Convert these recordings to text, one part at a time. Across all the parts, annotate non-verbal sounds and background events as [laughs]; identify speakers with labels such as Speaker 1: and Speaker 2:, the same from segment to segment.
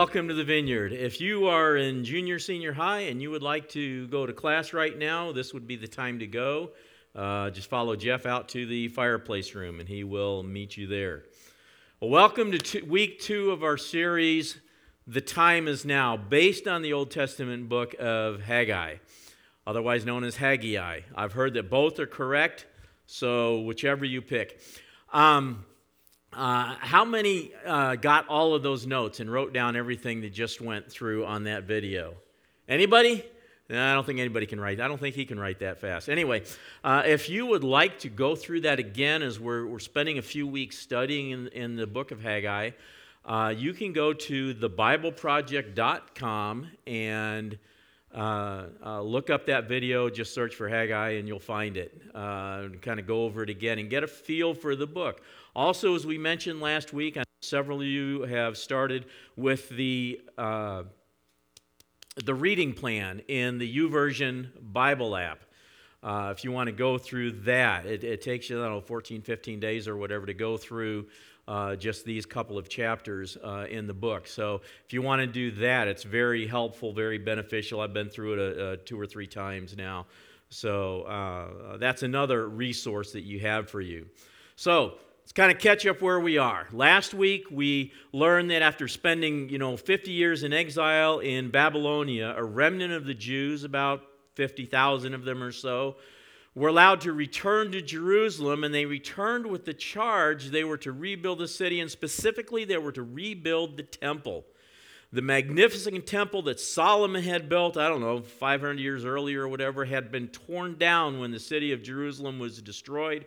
Speaker 1: Welcome to the Vineyard. If you are in junior, senior high and you would like to go to class right now, this would be the time to go. Uh, just follow Jeff out to the fireplace room and he will meet you there. Well, welcome to week two of our series, The Time Is Now, based on the Old Testament book of Haggai, otherwise known as Haggai. I've heard that both are correct, so whichever you pick. Um, uh, how many uh, got all of those notes and wrote down everything that just went through on that video? Anybody? No, I don't think anybody can write. I don't think he can write that fast. Anyway, uh, if you would like to go through that again, as we're, we're spending a few weeks studying in, in the book of Haggai, uh, you can go to thebibleproject.com and uh, uh, look up that video. Just search for Haggai and you'll find it. Uh, kind of go over it again and get a feel for the book. Also, as we mentioned last week, several of you have started with the, uh, the reading plan in the YouVersion Bible app. Uh, if you want to go through that, it, it, takes you, I don't know, 14, 15 days or whatever to go through uh, just these couple of chapters uh, in the book. So if you want to do that, it's very helpful, very beneficial. I've been through it a, a two or three times now. So uh, that's another resource that you have for you. So Let's kind of catch up where we are. Last week we learned that after spending, you know, 50 years in exile in Babylonia, a remnant of the Jews, about 50,000 of them or so, were allowed to return to Jerusalem, and they returned with the charge they were to rebuild the city, and specifically they were to rebuild the temple. The magnificent temple that Solomon had built, I don't know, 500 years earlier or whatever, had been torn down when the city of Jerusalem was destroyed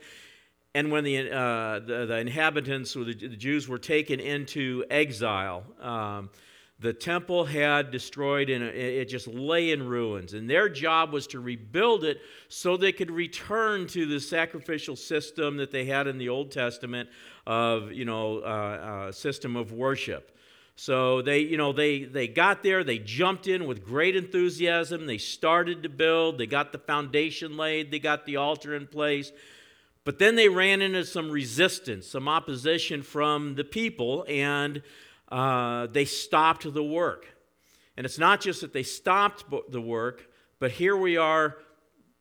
Speaker 1: and when the, uh, the, the, inhabitants or the, the, Jews were taken into exile, um, the temple had destroyed and it just lay in ruins. And their job was to rebuild it so they could return to the sacrificial system that they had in the Old Testament of, you know, uh, uh, system of worship. So they, you know, they, they got there, they jumped in with great enthusiasm, they started to build, they got the foundation laid, they got the altar in place, but then they ran into some resistance, some opposition from the people, and uh, they stopped the work. And it's not just that they stopped the work, but here we are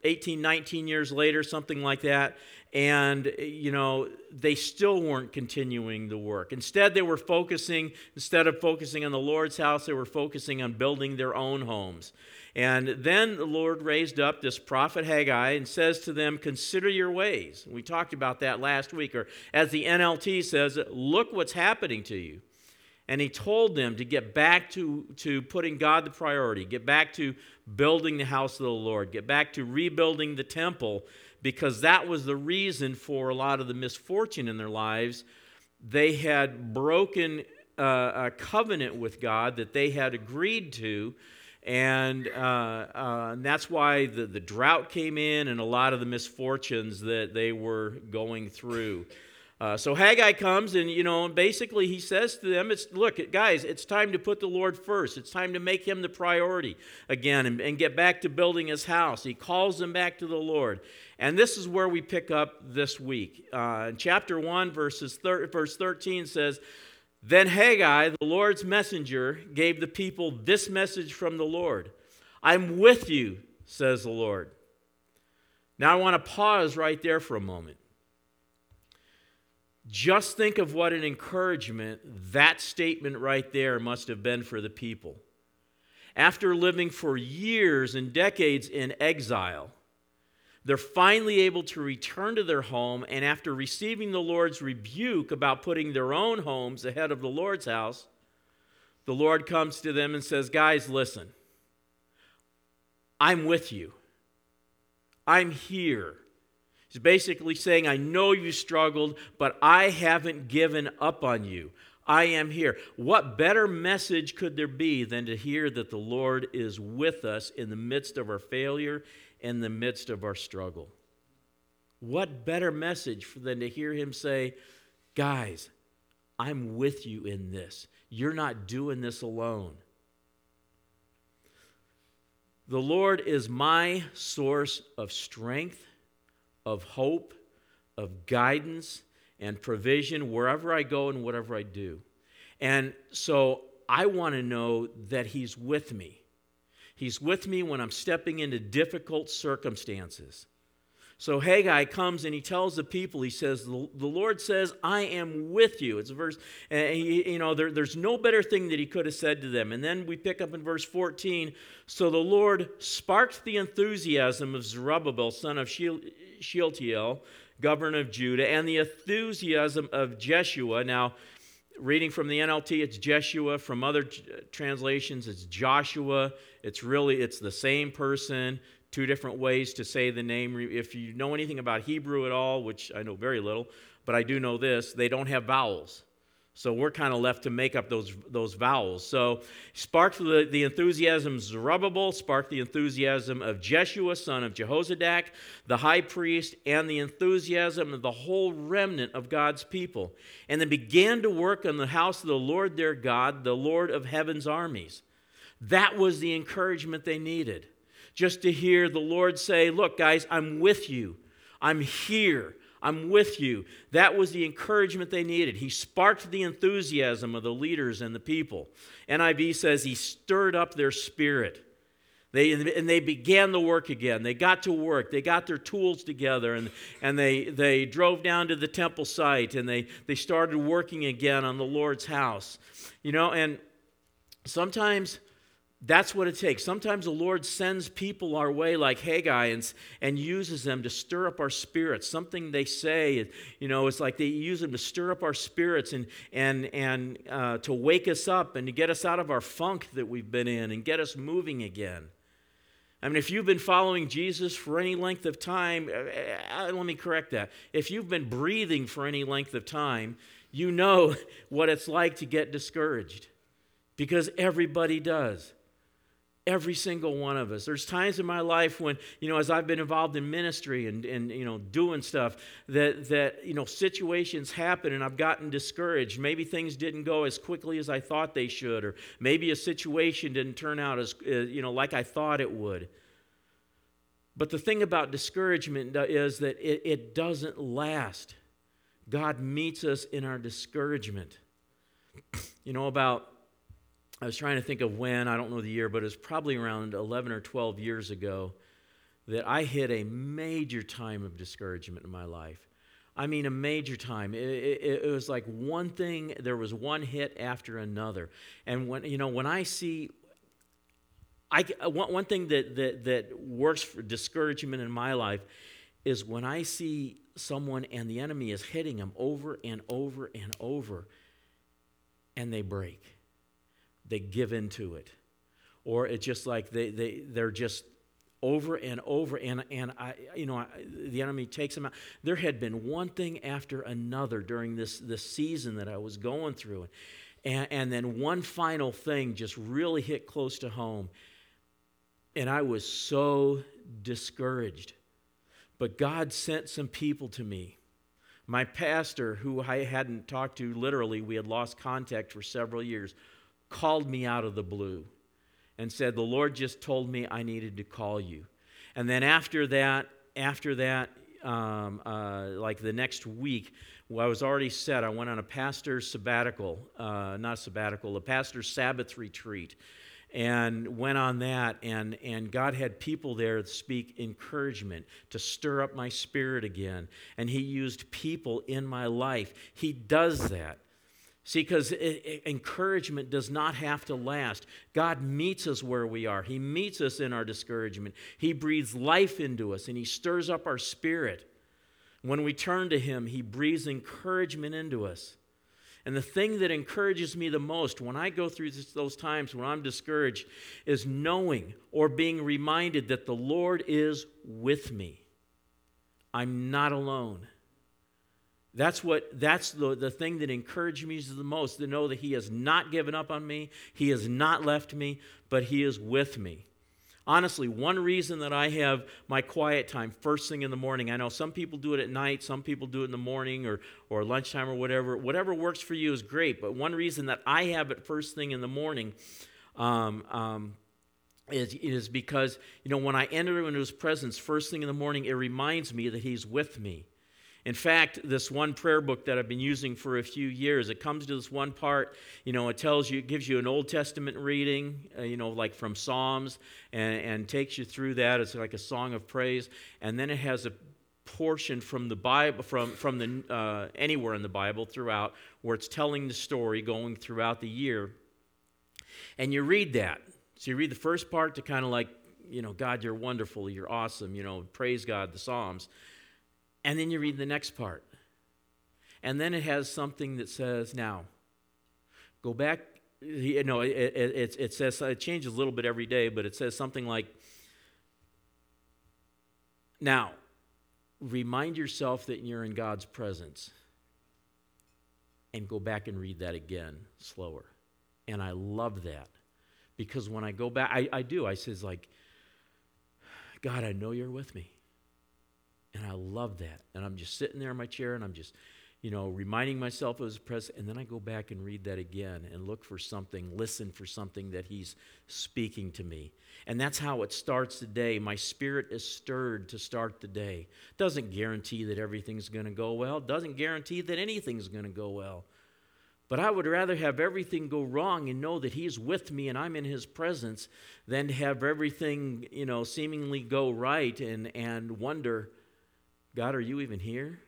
Speaker 1: 18, 19 years later, something like that, and you know they still weren't continuing the work instead they were focusing instead of focusing on the lord's house they were focusing on building their own homes and then the Lord raised up this prophet Haggai and says to them, Consider your ways. We talked about that last week, or as the NLT says, Look what's happening to you. And he told them to get back to, to putting God the priority, get back to building the house of the Lord, get back to rebuilding the temple, because that was the reason for a lot of the misfortune in their lives. They had broken uh, a covenant with God that they had agreed to and, uh, uh, and that's why the, the drought came in and a lot of the misfortunes that they were going through. Uh, so Haggai comes and, you know, basically he says to them, it's, look, guys, it's time to put the Lord first. It's time to make him the priority again and, and get back to building his house. He calls them back to the Lord. And this is where we pick up this week. Uh, chapter 1, verses thir- verse 13 says, then Haggai, the Lord's messenger, gave the people this message from the Lord I'm with you, says the Lord. Now I want to pause right there for a moment. Just think of what an encouragement that statement right there must have been for the people. After living for years and decades in exile, they're finally able to return to their home, and after receiving the Lord's rebuke about putting their own homes ahead of the Lord's house, the Lord comes to them and says, Guys, listen, I'm with you. I'm here. He's basically saying, I know you struggled, but I haven't given up on you. I am here. What better message could there be than to hear that the Lord is with us in the midst of our failure in the midst of our struggle. What better message than to hear him say, Guys, I'm with you in this. You're not doing this alone. The Lord is my source of strength, of hope, of guidance, and provision wherever I go and whatever I do. And so I want to know that He's with me. He's with me when I'm stepping into difficult circumstances. So Haggai comes and he tells the people, he says, The Lord says, I am with you. It's a verse, and he, you know, there, there's no better thing that he could have said to them. And then we pick up in verse 14. So the Lord sparked the enthusiasm of Zerubbabel, son of Shealtiel, governor of Judah, and the enthusiasm of Jeshua. Now, reading from the NLT, it's Jeshua. From other translations, it's Joshua. It's really, it's the same person two different ways to say the name. If you know anything about Hebrew at all, which I know very little, but I do know this, they don't have vowels. So we're kind of left to make up those, those vowels. So sparked the, the enthusiasm of Zerubbabel, sparked the enthusiasm of Jeshua, son of Jehozadak, the high priest, and the enthusiasm of the whole remnant of God's people. And they began to work on the house of the Lord their God, the Lord of heaven's armies. That was the encouragement they needed just to hear the Lord say, Look, guys, I'm with you. I'm here. I'm with you. That was the encouragement they needed. He sparked the enthusiasm of the leaders and the people. NIV says he stirred up their spirit. They, and they began the work again. They got to work. They got their tools together and, and they, they drove down to the temple site and they, they started working again on the Lord's house. You know, and sometimes that's what it takes. Sometimes the Lord sends people our way like Haggai and, and uses them to stir up our spirits. Something they say, you know, it's like they use them to stir up our spirits and, and, and uh, to wake us up and to get us out of our funk that we've been in and get us moving again. I mean, if you've been following Jesus for any length of time, uh, uh, let me correct that. If you've been breathing for any length of time, you know [laughs] what it's like to get discouraged because everybody does. Every single one of us. There's times in my life when, you know, as I've been involved in ministry and, and you know, doing stuff, that, that, you know, situations happen and I've gotten discouraged. Maybe things didn't go as quickly as I thought they should, or maybe a situation didn't turn out as, uh, you know, like I thought it would. But the thing about discouragement is that it, it doesn't last. God meets us in our discouragement. You know, about I was trying to think of when, I don't know the year, but it was probably around 11 or 12 years ago that I hit a major time of discouragement in my life. I mean, a major time. It, it, it, was like one thing, there was one hit after another. And when, you know, when I see, I, uh, one, one thing that, that, that works for discouragement in my life is when I see someone and the enemy is hitting them over and over and over and they break they give into it. Or it's just like they, they, they're just over and over and, and I, you know, I, the enemy takes them out. There had been one thing after another during this, this season that I was going through. And, and then one final thing just really hit close to home. And I was so discouraged. But God sent some people to me. My pastor, who I hadn't talked to literally, we had lost contact for several years, called me out of the blue and said, The Lord just told me I needed to call you. And then after that, after that, um, uh, like the next week, well, I was already set. I went on a pastor's sabbatical, uh, not sabbatical, a pastor's Sabbath retreat, and went on that. And, and God had people there to speak encouragement, to stir up my spirit again. And He used people in my life. He does that. See, because encouragement does not have to last. God meets us where we are. He meets us in our discouragement. He breathes life into us and He stirs up our spirit. When we turn to Him, He breathes encouragement into us. And the thing that encourages me the most when I go through those times when I'm discouraged is knowing or being reminded that the Lord is with me. I'm not alone. That's what that's the, the thing that encourages me the most to know that he has not given up on me, he has not left me, but he is with me. Honestly, one reason that I have my quiet time first thing in the morning, I know some people do it at night, some people do it in the morning or, or lunchtime or whatever. Whatever works for you is great, but one reason that I have it first thing in the morning um, um, is, is because, you know, when I enter into his presence first thing in the morning, it reminds me that he's with me. In fact, this one prayer book that I've been using for a few years, it comes to this one part, you know, it tells you, it gives you an Old Testament reading, uh, you know, like from Psalms, and, and takes you through that. It's like a song of praise. And then it has a portion from the Bible, from, from the, uh, anywhere in the Bible throughout, where it's telling the story going throughout the year. And you read that. So you read the first part to kind of like, you know, God, you're wonderful, you're awesome, you know, praise God, the Psalms. And then you read the next part. And then it has something that says, now, go back. You know, it, it, it, says, it changes a little bit every day, but it says something like, now, remind yourself that you're in God's presence. And go back and read that again slower. And I love that. Because when I go back, I, I do. I says like, God, I know you're with me. And I love that. And I'm just sitting there in my chair and I'm just, you know, reminding myself of his presence. And then I go back and read that again and look for something, listen for something that he's speaking to me. And that's how it starts the day. My spirit is stirred to start the day. Doesn't guarantee that everything's going to go well, doesn't guarantee that anything's going to go well. But I would rather have everything go wrong and know that He's with me and I'm in His presence than have everything, you know, seemingly go right and, and wonder, God, are you even here?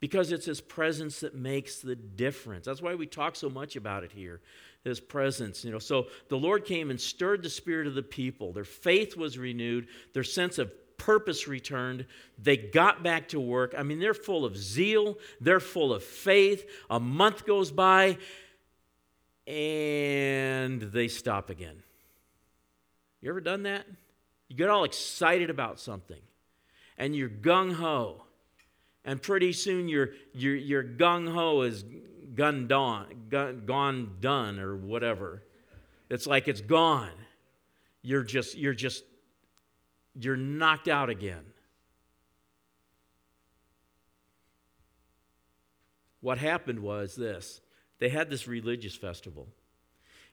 Speaker 1: Because it's His presence that makes the difference. That's why we talk so much about it here. His presence, you know. So the Lord came and stirred the spirit of the people. Their faith was renewed, their sense of purpose returned. They got back to work. I mean, they're full of zeal, they're full of faith. A month goes by, and they stop again. You ever done that? You get all excited about something and you're gung ho. And pretty soon your, your, your gung ho is gone, done, gone, gone done or whatever. It's like it's gone. You're just, you're just, you're knocked out again. What happened was this they had this religious festival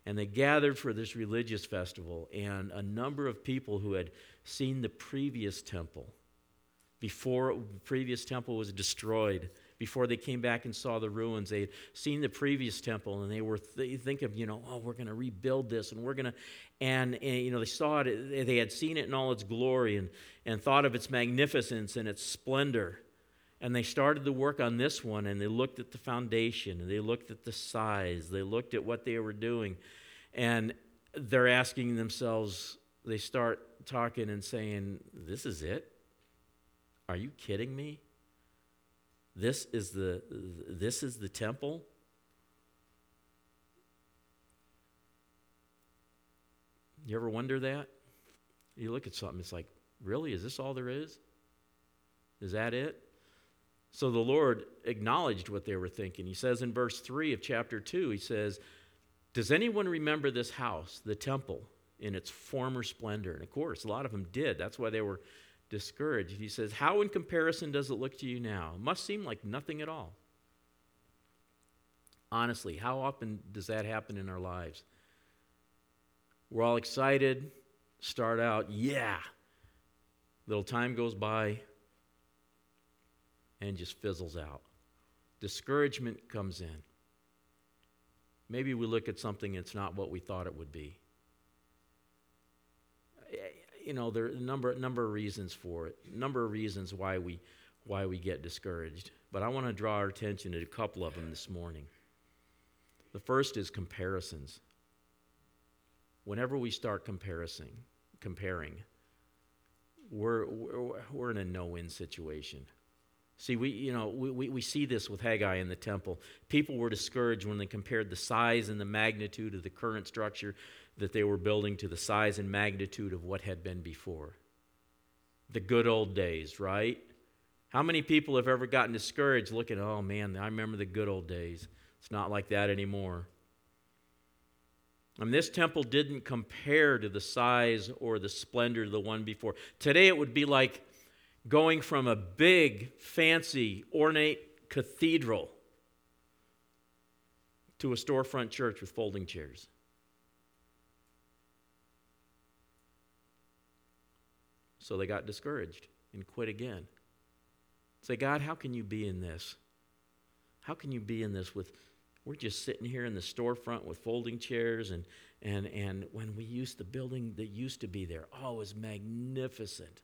Speaker 1: and they gathered for this religious festival and a number of people who had seen the previous temple before the previous temple was destroyed, before they came back and saw the ruins. They had seen the previous temple and they were th- think of, you know, oh, we're going to rebuild this and we're going to, and, and, you know, they saw it, eh, they had seen it in all its glory and, and thought of its magnificence and its splendor. And they started the work on this one and they looked at the foundation and they looked at the size, they looked at what they were doing. And they're asking themselves, they start talking and saying, This is it? Are you kidding me? This is the this is the temple? You ever wonder that? You look at something, it's like, really? Is this all there is? Is that it? So the Lord acknowledged what they were thinking. He says in verse 3 of chapter 2, He says, Does anyone remember this house, the temple, in its former splendor? And of course, a lot of them did. That's why they were discouraged. He says, How in comparison does it look to you now? It must seem like nothing at all. Honestly, how often does that happen in our lives? We're all excited, start out, yeah. Little time goes by and just fizzles out. Discouragement comes in. Maybe we look at something, and it's not what we thought it would be you know, there are a number, number of reasons for it, number of reasons why we, why we get discouraged. But I want to draw our attention to a couple of them this morning. The first is comparisons. Whenever we start comparing, comparing, we're, we're, we're in a no-win situation. See, we, you know, we, we, we see this with Haggai in the temple. People were discouraged when they compared the size and the magnitude of the current structure that they were building to the size and magnitude of what had been before. The good old days, right? How many people have ever gotten discouraged looking, oh man, I remember the good old days? It's not like that anymore. And this temple didn't compare to the size or the splendor of the one before. Today it would be like going from a big, fancy, ornate cathedral to a storefront church with folding chairs. So they got discouraged and quit again. Say, God, how can you be in this? How can you be in this with we're just sitting here in the storefront with folding chairs and and and when we used the building that used to be there, oh, it was magnificent.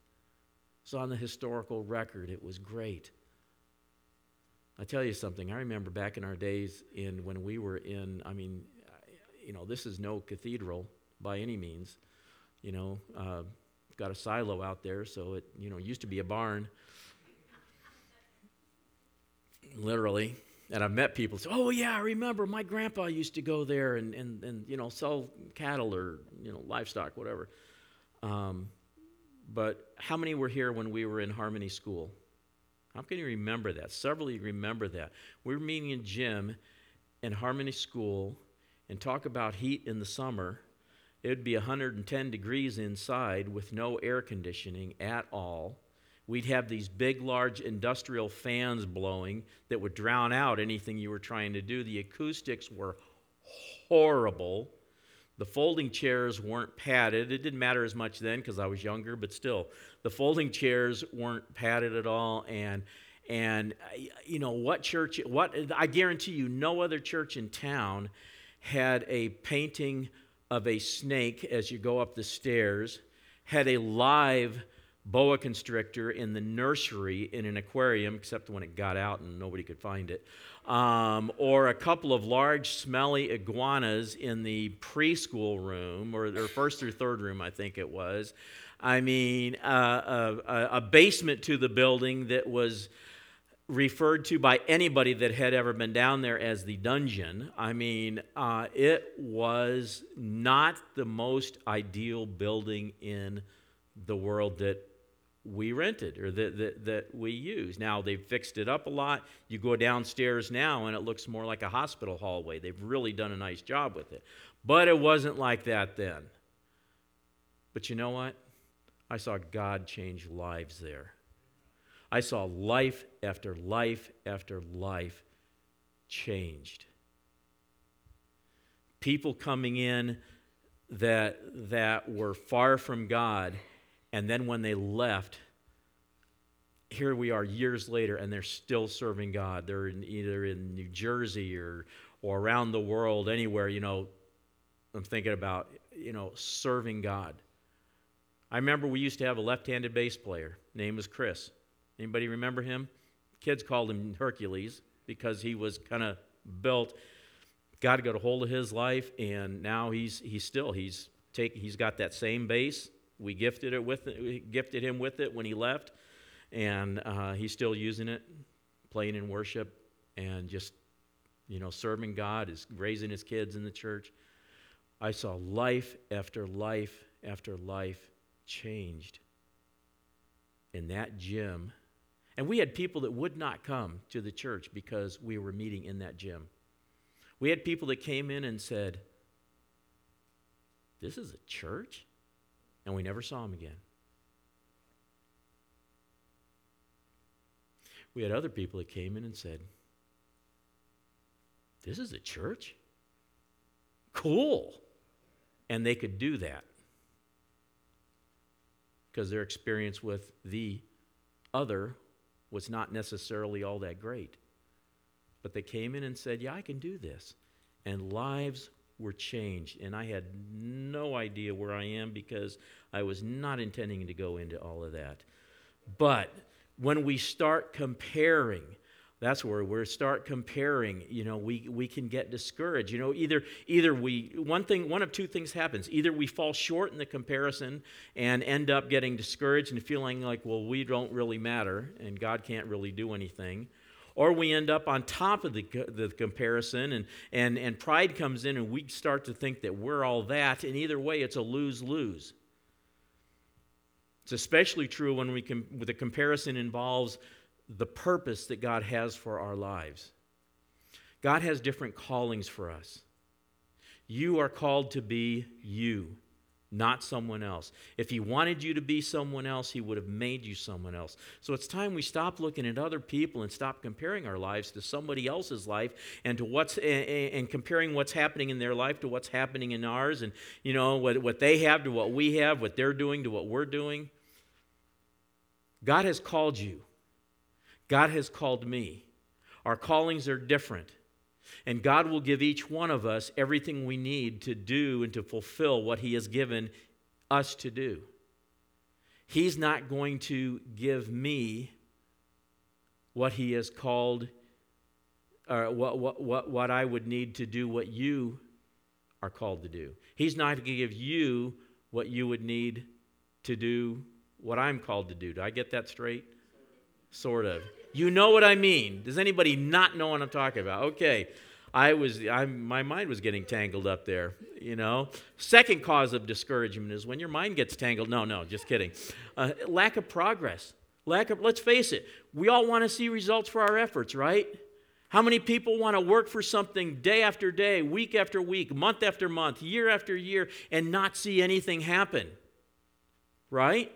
Speaker 1: It's on the historical record. It was great. I tell you something. I remember back in our days in when we were in. I mean, you know, this is no cathedral by any means. You know, uh, got a silo out there, so it you know used to be a barn. Literally, and I've met people say, "Oh yeah, I remember my grandpa used to go there and and and you know sell cattle or you know livestock, whatever." Um, but how many were here when we were in Harmony School? How can you remember that? Several of you remember that. We were meeting in gym in Harmony School and talk about heat in the summer. It would be 110 degrees inside with no air conditioning at all. We'd have these big, large industrial fans blowing that would drown out anything you were trying to do. The acoustics were horrible. The folding chairs weren't padded. It didn't matter as much then because I was younger, but still, the folding chairs weren't padded at all. And and you know what church? What I guarantee you, no other church in town had a painting of a snake as you go up the stairs. Had a live boa constrictor in the nursery in an aquarium, except when it got out and nobody could find it, um, or a couple of large, smelly iguanas in the preschool room, or, first or third room, I think it was. I mean, uh, a, a basement to the building that was referred to by anybody that had ever been down there as the dungeon. I mean, uh, it was not the most ideal building in the world that we rented or that, that, that we use. Now they've fixed it up a lot. You go downstairs now and it looks more like a hospital hallway. They've really done a nice job with it. But it wasn't like that then. But you know what? I saw God change lives there. I saw life after life after life changed. People coming in that, that were far from God and then when they left, here we are years later, and they're still serving God. They're in, either in New Jersey or, or around the world, anywhere, you know. I'm thinking about, you know, serving God. I remember we used to have a left-handed bass player. Name was Chris. Anybody remember him? Kids called him Hercules because he was kind of built. God got a hold of his life, and now he's he's still he's take he's got that same bass. we gifted it with it, we gifted him with it when he left, and uh, he's still using it, playing in worship, and just you know serving God, is raising his kids in the church. I saw life after life after life changed in that gym. And we had people that would not come to the church because we were meeting in that gym. We had people that came in and said, This is a church? and we never saw them again. We had other people that came in and said, This is a church? Cool. And they could do that because their experience with the other was not necessarily all that great. But they came in and said, Yeah, I can do this. And lives were changed. And I had no idea where I am because I was not intending to go into all of that. But when we start comparing, that's where we start comparing you know we, we can get discouraged. You know either either we one thing one of two things happens. Either we fall short in the comparison and end up getting discouraged and feeling like well we don't really matter and god can't really do anything or we end up on top of the, the comparison and, and, and pride comes in and we start to think that we're all that. And either way it's a lose-lose. It's especially true when we can com- the comparison involves the purpose that god has for our lives god has different callings for us you are called to be you not someone else. If he wanted you to be someone else, he would have made you someone else. So it's time we stop looking at other people and stop comparing our lives to somebody else's life and to what's and comparing what's happening in their life to what's happening in ours and you know what, what they have to what we have, what they're doing to what we're doing. God has called you. God has called me. Our callings are different. And God will give each one of us everything we need to do and to fulfill what He has given us to do. He's not going to give me what He has called, or what, what, what, what I would need to do what you are called to do. He's not going to give you what you would need to do what I'm called to do. Do I get that straight? Sort of. You know what I mean. Does anybody not know what I'm talking about? Okay. I was, I, my mind was getting tangled up there, you know. Second cause of discouragement is when your mind gets tangled. No, no, just kidding. Uh, lack of progress. Lack of, let's face it, we all want to see results for our efforts, right? How many people want to work for something day after day, week after week, month after month, year after year, and not see anything happen? Right?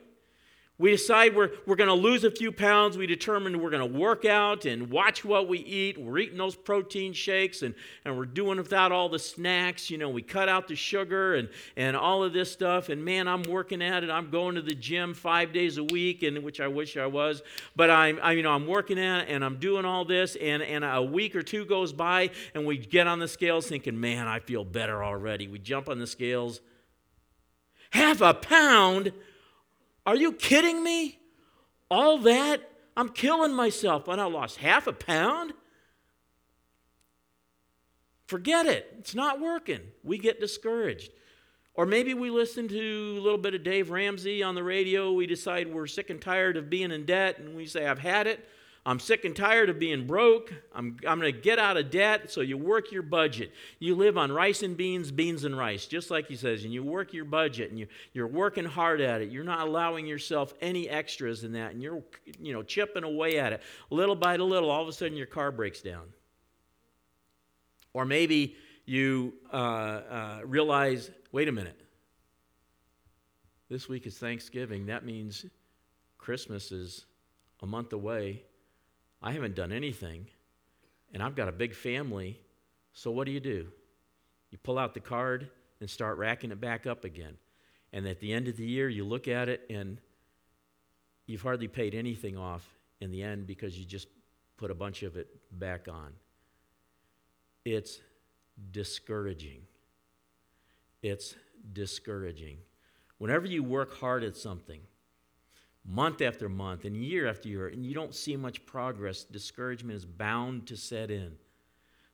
Speaker 1: We decide we're, we're going to lose a few pounds. We determine we're going to work out and watch what we eat. We're eating those protein shakes and, and we're doing without all the snacks. You know, we cut out the sugar and, and all of this stuff. And man, I'm working at it. I'm going to the gym five days a week, and which I wish I was. But I'm, I, you know, I'm working at it and I'm doing all this. And, and a week or two goes by and we get on the scales thinking, man, I feel better already. We jump on the scales. Half a pound? Are you kidding me? All that? I'm killing myself, and I lost half a pound? Forget it. It's not working. We get discouraged. Or maybe we listen to a little bit of Dave Ramsey on the radio. We decide we're sick and tired of being in debt, and we say, I've had it. I'm sick and tired of being broke. I'm, I'm going to get out of debt. So you work your budget. You live on rice and beans, beans and rice, just like he says. And you work your budget and you, you're working hard at it. You're not allowing yourself any extras in that. And you're you know, chipping away at it. Little by little, all of a sudden your car breaks down. Or maybe you uh, uh, realize wait a minute. This week is Thanksgiving. That means Christmas is a month away I haven't done anything, and I've got a big family. So what do you do? You pull out the card and start racking it back up again. And at the end of the year, you look at it and you've hardly paid anything off in the end because you just put a bunch of it back on. It's discouraging. It's discouraging. Whenever you work hard at something, month after month and year after year, and you don't see much progress, discouragement is bound to set in.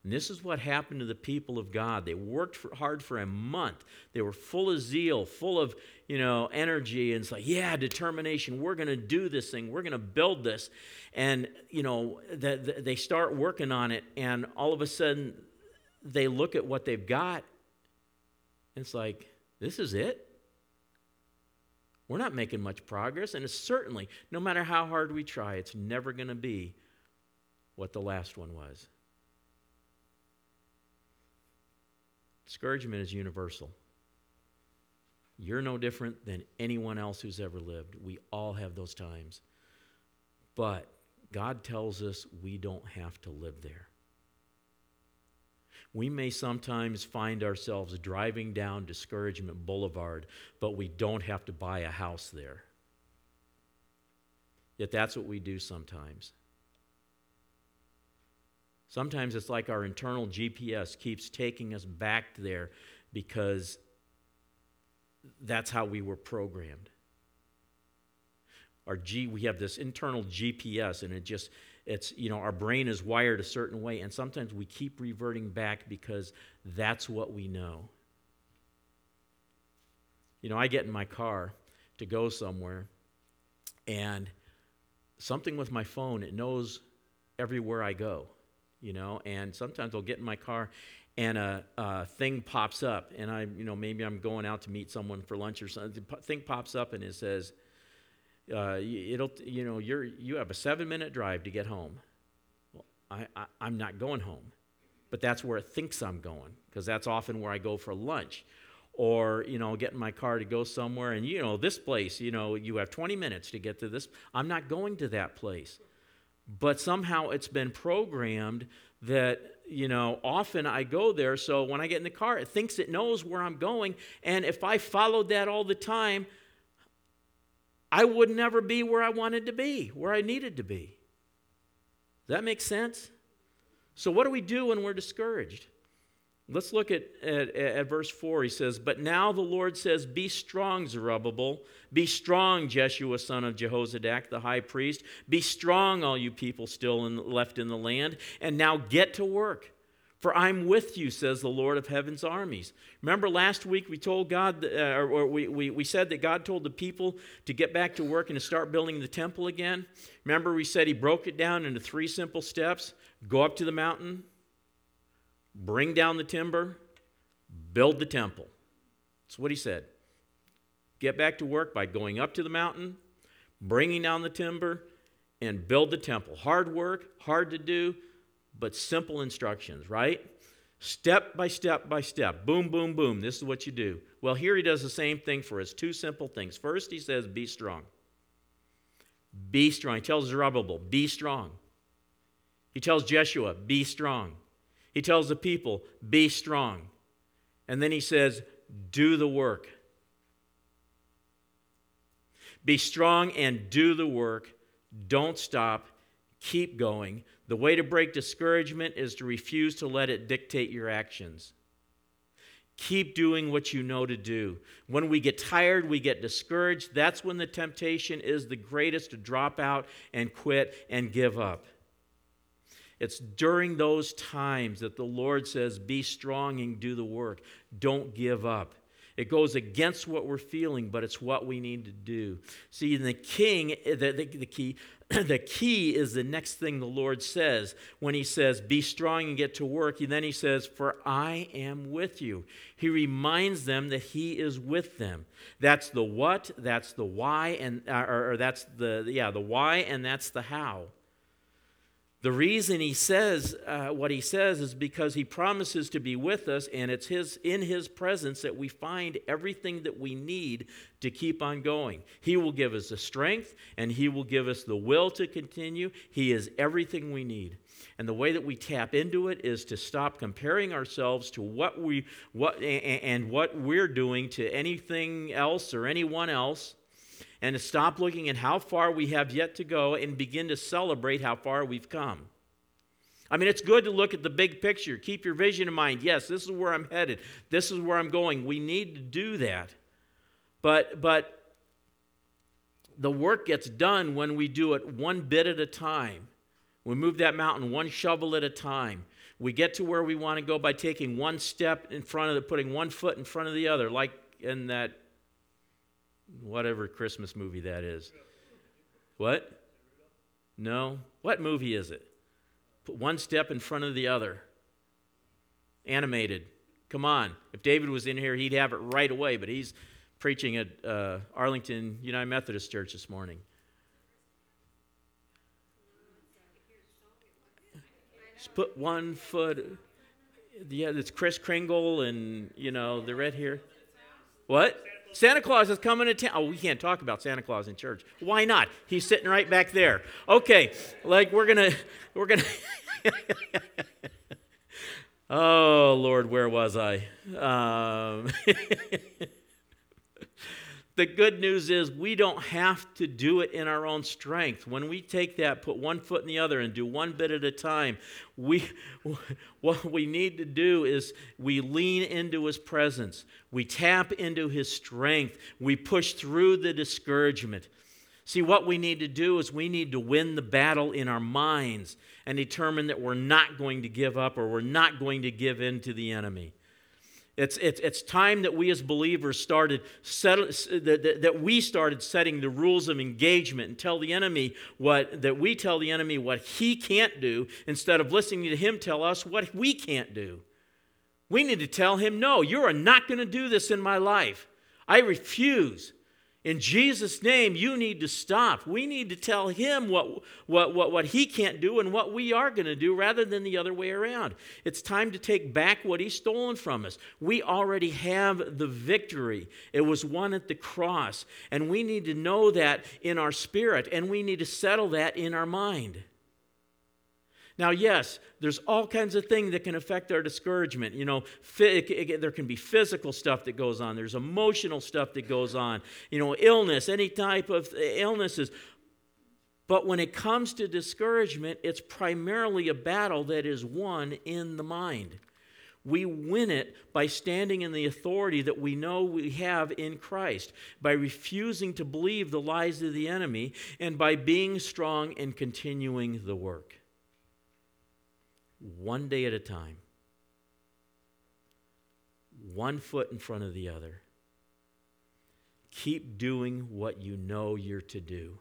Speaker 1: And this is what happened to the people of God. They worked for, hard for a month. They were full of zeal, full of you know energy, and it's like, yeah, determination. We're going to do this thing. We're going to build this, and you know the, the, they start working on it, and all of a sudden they look at what they've got, and it's like, this is it. We're not making much progress, and it's certainly, no matter how hard we try, it's never going to be what the last one was. Discouragement is universal. You're no different than anyone else who's ever lived. We all have those times. But God tells us we don't have to live there we may sometimes find ourselves driving down Discouragement Boulevard, but we don't have to buy a house there. Yet that's what we do sometimes. Sometimes it's like our internal GPS keeps taking us back there because that's how we were programmed. Our G, we have this internal GPS, and it just it's, you know, our brain is wired a certain way, and sometimes we keep reverting back because that's what we know. You know, I get in my car to go somewhere, and something with my phone, it knows everywhere I go, you know, and sometimes I'll get in my car and a, a, thing pops up, and I, you know, maybe I'm going out to meet someone for lunch or something. The thing pops up and it says, uh, it'll, you know, you're, you have a seven minute drive to get home. Well, I, I, I'm not going home, but that's where it thinks I'm going because that's often where I go for lunch. Or, you know, get in my car to go somewhere and, you know, this place, you know, you have 20 minutes to get to this. I'm not going to that place. But somehow it's been programmed that you know, often I go there. So when I get in the car, it thinks it knows where I'm going. And if I followed that all the time, I would never be where I wanted to be, where I needed to be. Does that makes sense? So, what do we do when we're discouraged? Let's look at, at, at, verse 4. He says, But now the Lord says, Be strong, Zerubbabel. Be strong, Jeshua, son of Jehozadak, the high priest. Be strong, all you people still in, left in the land. And now get to work. For I'm with you, says the Lord of heaven's armies. Remember last week we told God, uh, or we, we, we said that God told the people to get back to work and to start building the temple again? Remember we said He broke it down into three simple steps go up to the mountain, bring down the timber, build the temple. That's what He said. Get back to work by going up to the mountain, bringing down the timber, and build the temple. Hard work, hard to do but simple instructions, right? Step by step by step. Boom, boom, boom. This is what you do. Well, here he does the same thing for us. Two simple things. First, he says, Be strong. Be strong. He tells Zerubbabel, Be strong. He tells Jeshua, Be strong. He tells the people, Be strong. And then he says, Do the work. Be strong and do the work. Don't stop. Keep going. The way to break discouragement is to refuse to let it dictate your actions. Keep doing what you know to do. When we get tired, we get discouraged. That's when the temptation is the greatest to drop out and quit and give up. It's during those times that the Lord says, Be strong and do the work. Don't give up. It goes against what we're feeling, but it's what we need to do. See, the king, the, the, the key, [clears throat] the key is the next thing the Lord says when He says, Be strong and get to work. And then He says, For I am with you. He reminds them that He is with them. That's the what, that's the why, and uh, or, or that's the yeah, the why, and that's the how. The reason he says uh, what he says is because he promises to be with us, and it's his, in his presence that we find everything that we need to keep on going. He will give us the strength, and he will give us the will to continue. He is everything we need. And the way that we tap into it is to stop comparing ourselves to what we what and what we're doing to anything else or anyone else and to stop looking at how far we have yet to go and begin to celebrate how far we've come. I mean, it's good to look at the big picture. Keep your vision in mind. Yes, this is where I'm headed. This is where I'm going. We need to do that. But, but the work gets done when we do it one bit at a time. We move that mountain one shovel at a time. We get to where we want to go by taking one step in front of the, putting one foot in front of the other, like in that whatever Christmas movie that is. What? No. What movie is it? Put one step in front of the other. Animated. Come on. If David was in here, he'd have it right away, but he's preaching at uh, Arlington United Methodist Church this morning. Just put one foot. Yeah, it's Kris Kringle and, you know, the red hair. What? Santa Claus is coming to town. Oh, we can't talk about Santa Claus in church. Why not? He's sitting right back there. Okay, like we're gonna, we're gonna. [laughs] oh Lord, where was I? Um, [laughs] the good news is we don't have to do it in our own strength. When we take that, put one foot in the other, and do one bit at a time, we, [laughs] what we need to do is we lean into His presence, we tap into His strength, we push through the discouragement. See, what we need to do is we need to win the battle in our minds and determine that we're not going to give up or we're not going to give in to the enemy. It's, it's, it's time that we as believers started that, that we started setting the rules of engagement and tell the enemy what that we tell the enemy what he can't do instead of listening to him tell us what we can't do. We need to tell him, no, you are not going to do this in my life. I refuse. In Jesus' name, you need to stop. We need to tell him what, what, what, what he can't do and what we are going to do rather than the other way around. It's time to take back what he's stolen from us. We already have the victory, it was won at the cross. And we need to know that in our spirit, and we need to settle that in our mind. Now, yes, there's all kinds of things that can affect our discouragement. You know, there can be physical stuff that goes on, there's emotional stuff that goes on, you know, illness, any type of uh, illnesses. But when it comes to discouragement, it's primarily a battle that is won in the mind. We win it by standing in the authority that we know we have in Christ, by refusing to believe the lies of the enemy, and by being strong and continuing the work. One day at a time, one foot in front of the other. Keep doing what you know you're to do.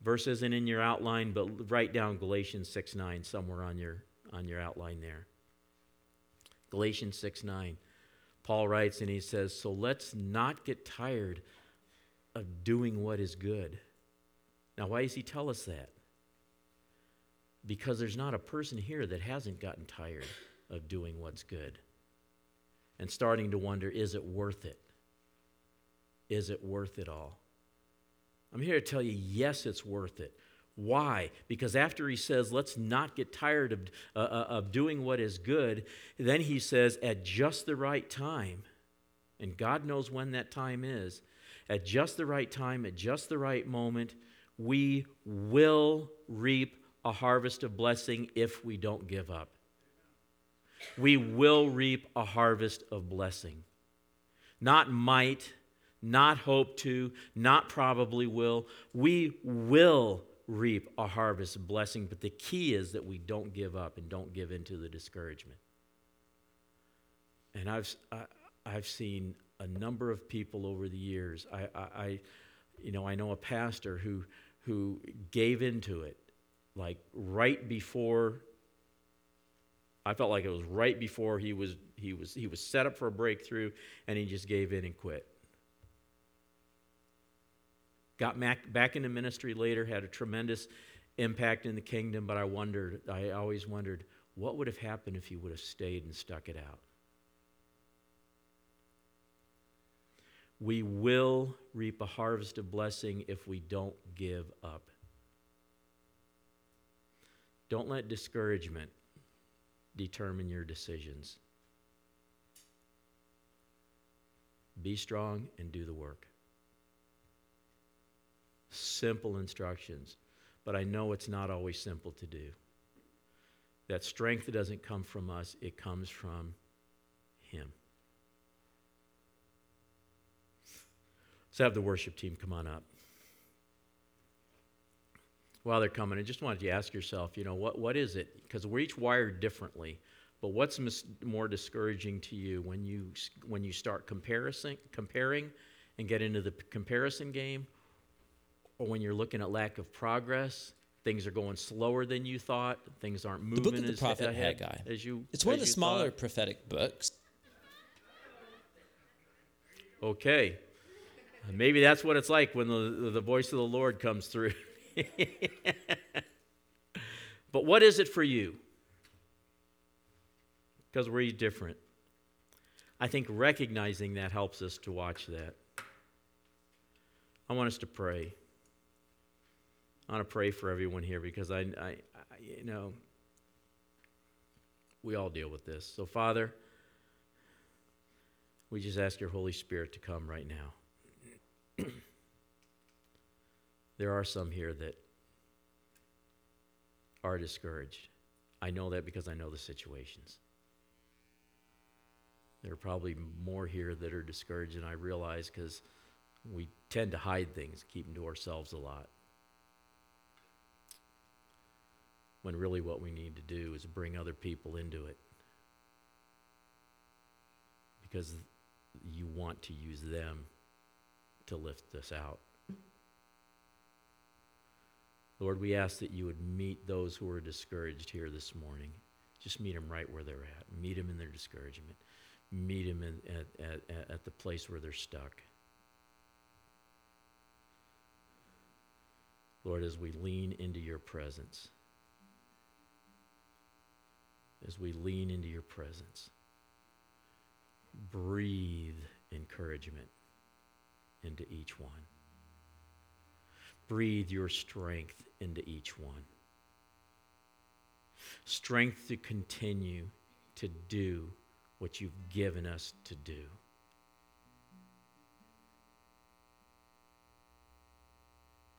Speaker 1: Verse isn't in your outline, but write down Galatians 6 9 somewhere on your on your outline there. Galatians 6 9. Paul writes and he says, So let's not get tired of doing what is good. Now, why does he tell us that? Because there's not a person here that hasn't gotten tired of doing what's good and starting to wonder is it worth it? Is it worth it all? I'm here to tell you yes, it's worth it. Why? Because after he says, let's not get tired of, uh, uh, of doing what is good, then he says, at just the right time, and God knows when that time is, at just the right time, at just the right moment, we will reap a harvest of blessing if we don't give up. We will reap a harvest of blessing. Not might, not hope to, not probably will. We will reap a harvest of blessing, but the key is that we don't give up and don't give into the discouragement. And I've, I, I've seen a number of people over the years. I, I, I, you know, I know a pastor who, who gave into it, like right before. I felt like it was right before he was, he was, he was set up for a breakthrough, and he just gave in and quit. Got back, back into ministry later, had a tremendous impact in the kingdom, but I wondered, I always wondered, what would have happened if he would have stayed and stuck it out? We will reap a harvest of blessing if we don't give up. Don't let discouragement determine your decisions. Be strong and do the work simple instructions, but I know it's not always simple to do. That strength doesn't come from us, it comes from Him. Let's have the worship team come on up. While they're coming, I just wanted you to ask yourself, you know, what, what is it? Because we're each wired differently. But what's mis- more discouraging to you when you when you start comparison, comparing and get into the comparison game, or when you're looking at lack of progress, things are going slower than you thought, things aren't moving
Speaker 2: the book of the
Speaker 1: as,
Speaker 2: prophet
Speaker 1: ahead
Speaker 2: Haggai.
Speaker 1: as you.
Speaker 2: It's one of the smaller
Speaker 1: thought.
Speaker 2: prophetic books.
Speaker 1: Okay, maybe that's what it's like when the the voice of the Lord comes through. [laughs] [laughs] but what is it for you? Because we're different. I think recognizing that helps us to watch that. I want us to pray. I want to pray for everyone here because I, I, I, you know, we all deal with this. So, Father, we just ask your Holy Spirit to come right now. There are some here that are discouraged. I know that because I know the situations. There are probably more here that are discouraged than I realize because we tend to hide things, keep them to ourselves a lot. When really what we need to do is bring other people into it. Because you want to use them to lift us out. Lord, we ask that you would meet those who are discouraged here this morning. Just meet them right where they're at. Meet them in their discouragement. Meet them in, at, at, at the place where they're stuck. Lord, as we lean into your presence, as we lean into your presence, breathe encouragement into each one. Breathe your strength into each one. Strength to continue to do what you've given us to do.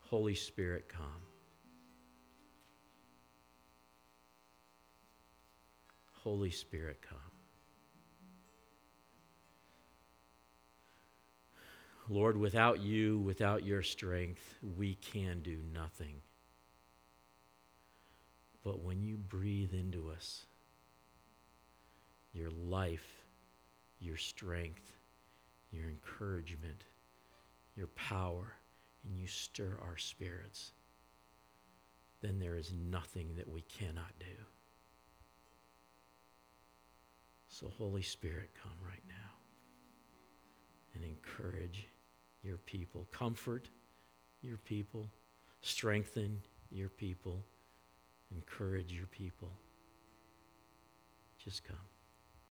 Speaker 1: Holy Spirit, come. Holy Spirit, come. Lord, without you, without your strength, we can do nothing. But when you breathe into us your life, your strength, your encouragement, your power, and you stir our spirits, then there is nothing that we cannot do. So, Holy Spirit, come right now and encourage your people, comfort your people, strengthen your people, encourage your people. Just come.